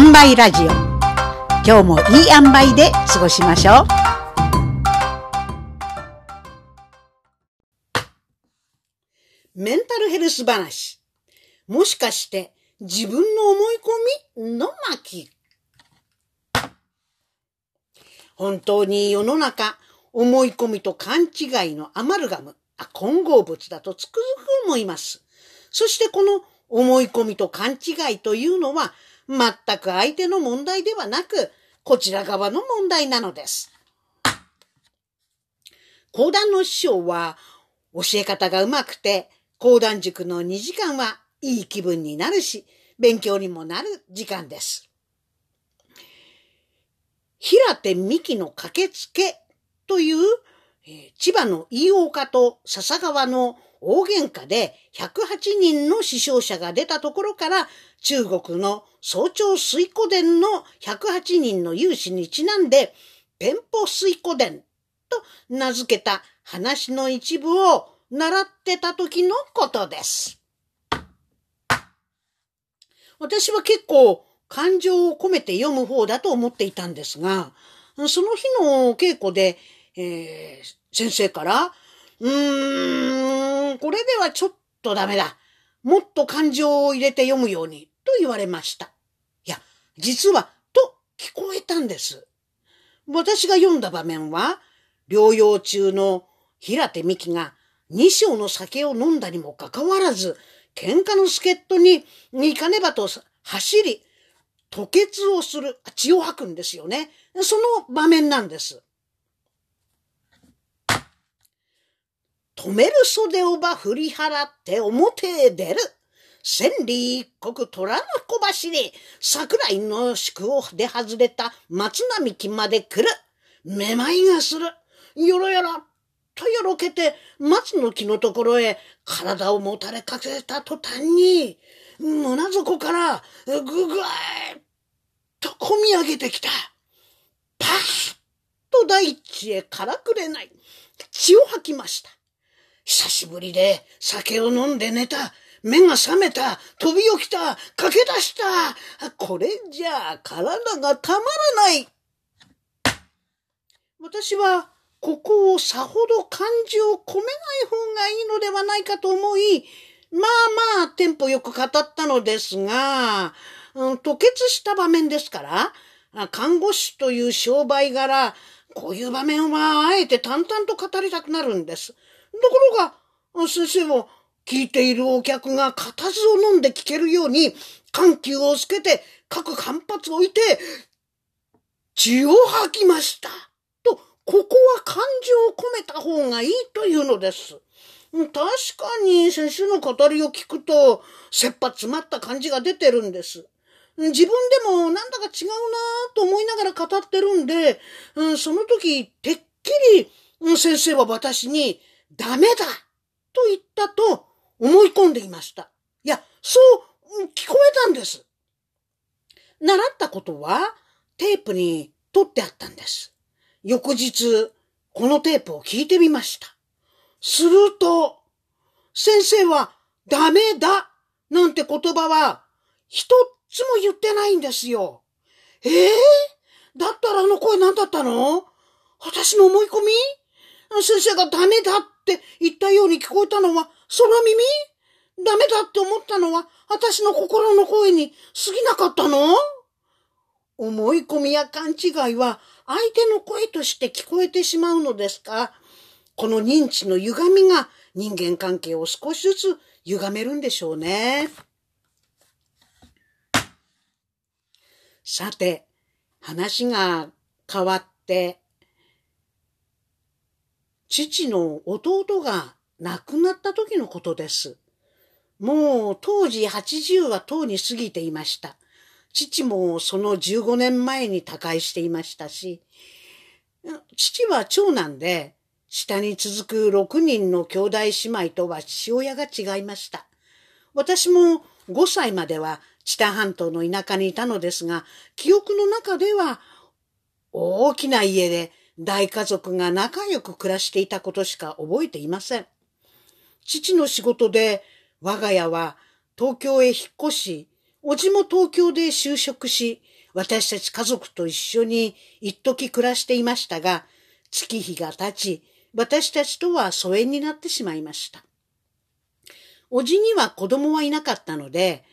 塩梅ラジオ。今日もいい塩梅で過ごしましょう。メンタルヘルス話。もしかして自分の思い込みの巻？本当に世の中思い込みと勘違いのアマルガム。混合物だとつくづく思います。そしてこの思い込みと勘違いというのは全く相手の問題ではなく、こちら側の問題なのです。講談の師匠は、教え方がうまくて、講談塾の2時間はいい気分になるし、勉強にもなる時間です。平手美希の駆けつけという、千葉の飯岡と笹川の大喧嘩で108人の死傷者が出たところから中国の早朝水湖伝の108人の勇士にちなんでペンポ水湖伝と名付けた話の一部を習ってた時のことです。私は結構感情を込めて読む方だと思っていたんですが、その日の稽古で、えー、先生から、うーん、これではちょっとダメだ。もっと感情を入れて読むように、と言われました。いや、実は、と聞こえたんです。私が読んだ場面は、療養中の平手美希が二升の酒を飲んだにもかかわらず、喧嘩の助っ人に行かねばと走り、吐血をする、血を吐くんですよね。その場面なんです。止める袖をば振り払って表へ出る。千里一国虎の小走り、桜井の宿をで外れた松並木まで来る。めまいがする。よろよろ。とよろけて松の木のところへ体をもたれかけた途端に、胸底からぐぐーっと込み上げてきた。パッと大地へからくれない。血を吐きました。久しぶりで酒を飲んで寝た。目が覚めた。飛び起きた。駆け出した。これじゃあ体がたまらない。私はここをさほど感情を込めない方がいいのではないかと思い、まあまあテンポよく語ったのですが、うん、吐血した場面ですから、看護師という商売柄、こういう場面はあえて淡々と語りたくなるんです。ところが、先生も聞いているお客が固唾を飲んで聞けるように、緩急をつけて各反発を置いて、血を吐きました。と、ここは感情を込めた方がいいというのです。確かに先生の語りを聞くと、切羽詰まった感じが出てるんです。自分でもなんだか違うなぁと思いながら語ってるんで、その時、てっきり、先生は私に、ダメだと言ったと思い込んでいました。いや、そう聞こえたんです。習ったことはテープに取ってあったんです。翌日、このテープを聞いてみました。すると、先生はダメだなんて言葉は一つも言ってないんですよ。ええー、だったらあの声何だったの？私の思い込み？先生がダメだって言ったように聞こえたのは空耳？ダメだって思ったのは私の心の声に過ぎなかったの？思い込みや勘違いは相手の声として聞こえてしまうのですか？この認知の歪みが人間関係を少しずつ歪めるんでしょうね。さて、話が変わって父の弟が亡くなった時のことです。もう当時80はとうに過ぎていました。父もその15年前に他界していましたし、父は長男で、下に続く6人の兄弟姉妹とは父親が違いました。私も5歳までは知多半島の田舎にいたのですが、記憶の中では大きな家で大家族が仲良く暮らしていたことしか覚えていません。父の仕事で我が家は東京へ引っ越し、叔父も東京で就職し、私たち家族と一緒に一時暮らしていましたが、月日が経ち、私たちとは疎遠になってしまいました。おじには子供はいなかったので、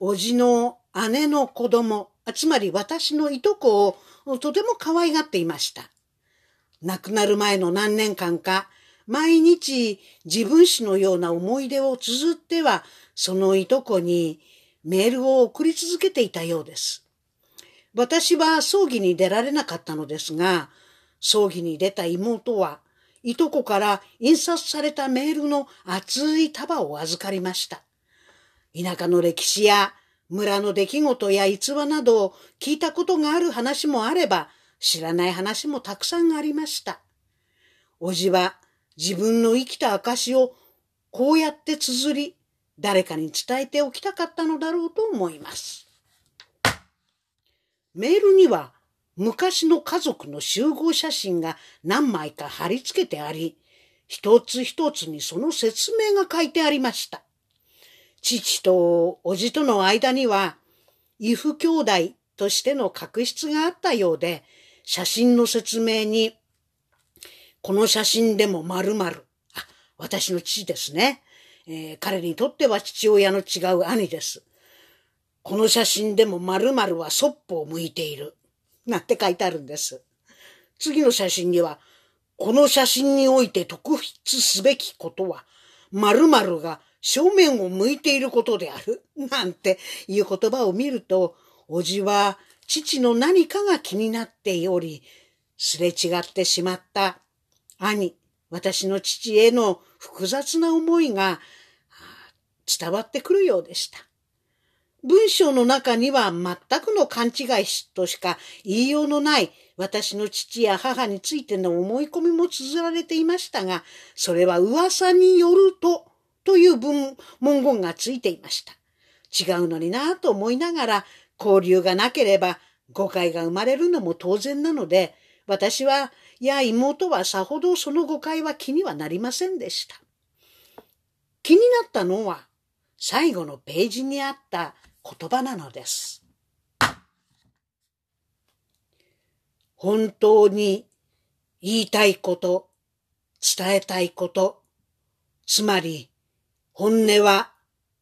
おじの姉の子供、つまり私のいとこをとても可愛がっていました。亡くなる前の何年間か、毎日自分史のような思い出を綴っては、そのいとこにメールを送り続けていたようです。私は葬儀に出られなかったのですが、葬儀に出た妹は、いとこから印刷されたメールの厚い束を預かりました。田舎の歴史や村の出来事や逸話などを聞いたことがある話もあれば、知らない話もたくさんありました。おじは自分の生きた証をこうやって綴り、誰かに伝えておきたかったのだろうと思います。メールには昔の家族の集合写真が何枚か貼り付けてあり、一つ一つにその説明が書いてありました。父と叔父との間には、異父兄弟としての確執があったようで、写真の説明に、この写真でも〇〇。あ、私の父ですね。えー、彼にとっては父親の違う兄です。この写真でも〇〇はそっぽを向いている。なんて書いてあるんです。次の写真には、この写真において特筆すべきことは、〇〇が正面を向いていることである。なんていう言葉を見ると、おじは父の何かが気になっており、すれ違ってしまった兄、私の父への複雑な思いが伝わってくるようでした。文章の中には全くの勘違いとしか言いようのない私の父や母についての思い込みも綴られていましたが、それは噂によるとという文文言がついていました。違うのになぁと思いながら交流がなければ誤解が生まれるのも当然なので、私は、いや妹はさほどその誤解は気にはなりませんでした。気になったのは、最後のページにあった言葉なのです。本当に言いたいこと、伝えたいこと、つまり本音は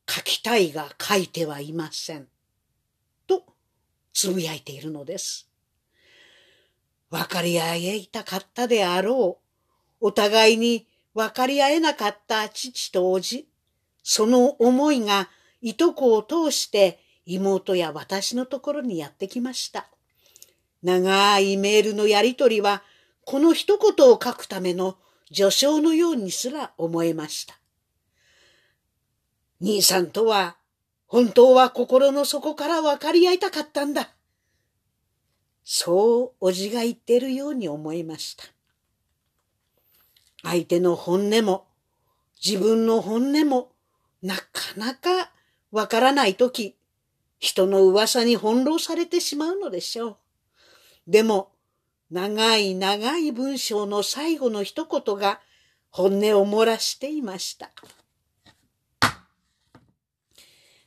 書きたいが書いてはいません。つぶやいているのです。分かり合いたかったであろう。お互いに分かり合えなかった父と叔父。その思いがいとこを通して妹や私のところにやってきました。長いメールのやりとりは、この一言を書くための序章のようにすら思えました。兄さんとは、本当は心の底から分かり合いたかったんだ。そうおじが言ってるように思いました。相手の本音も、自分の本音も、なかなかわからないとき、人の噂に翻弄されてしまうのでしょう。でも、長い長い文章の最後の一言が本音を漏らしていました。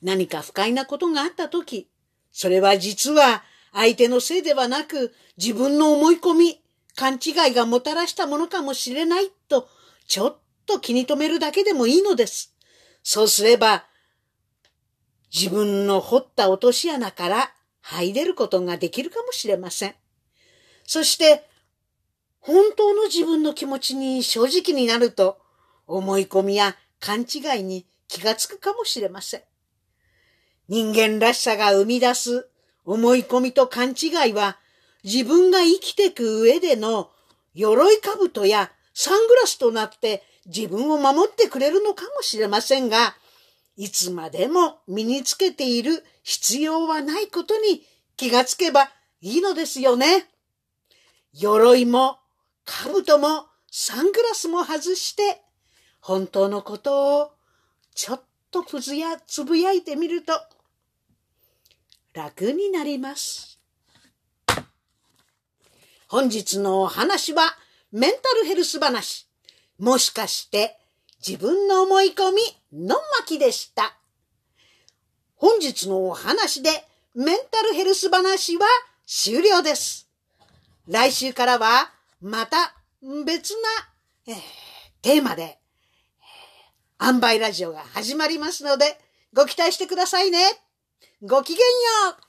何か不快なことがあったとき、それは実は相手のせいではなく自分の思い込み、勘違いがもたらしたものかもしれないと、ちょっと気に留めるだけでもいいのです。そうすれば自分の掘った落とし穴から入れることができるかもしれません。そして、本当の自分の気持ちに正直になると、思い込みや勘違いに気がつくかもしれません。人間らしさが生み出す思い込みと勘違いは、自分が生きていく上での鎧兜やサングラスとなって自分を守ってくれるのかもしれませんが、いつまでも身につけている必要はないことに気がつけばいいのですよね。鎧も、兜も、サングラスも外して、本当のことをちょっとくずやつぶやいてみると楽になります。本日のお話はメンタルヘルス話。もしかして自分の思い込みの巻でした。本日のお話でメンタルヘルス話は終了です。来週からはまた別な、えー、テーマで、えー、アンバイラジオが始まりますので、ご期待してくださいね。ごきげんよう。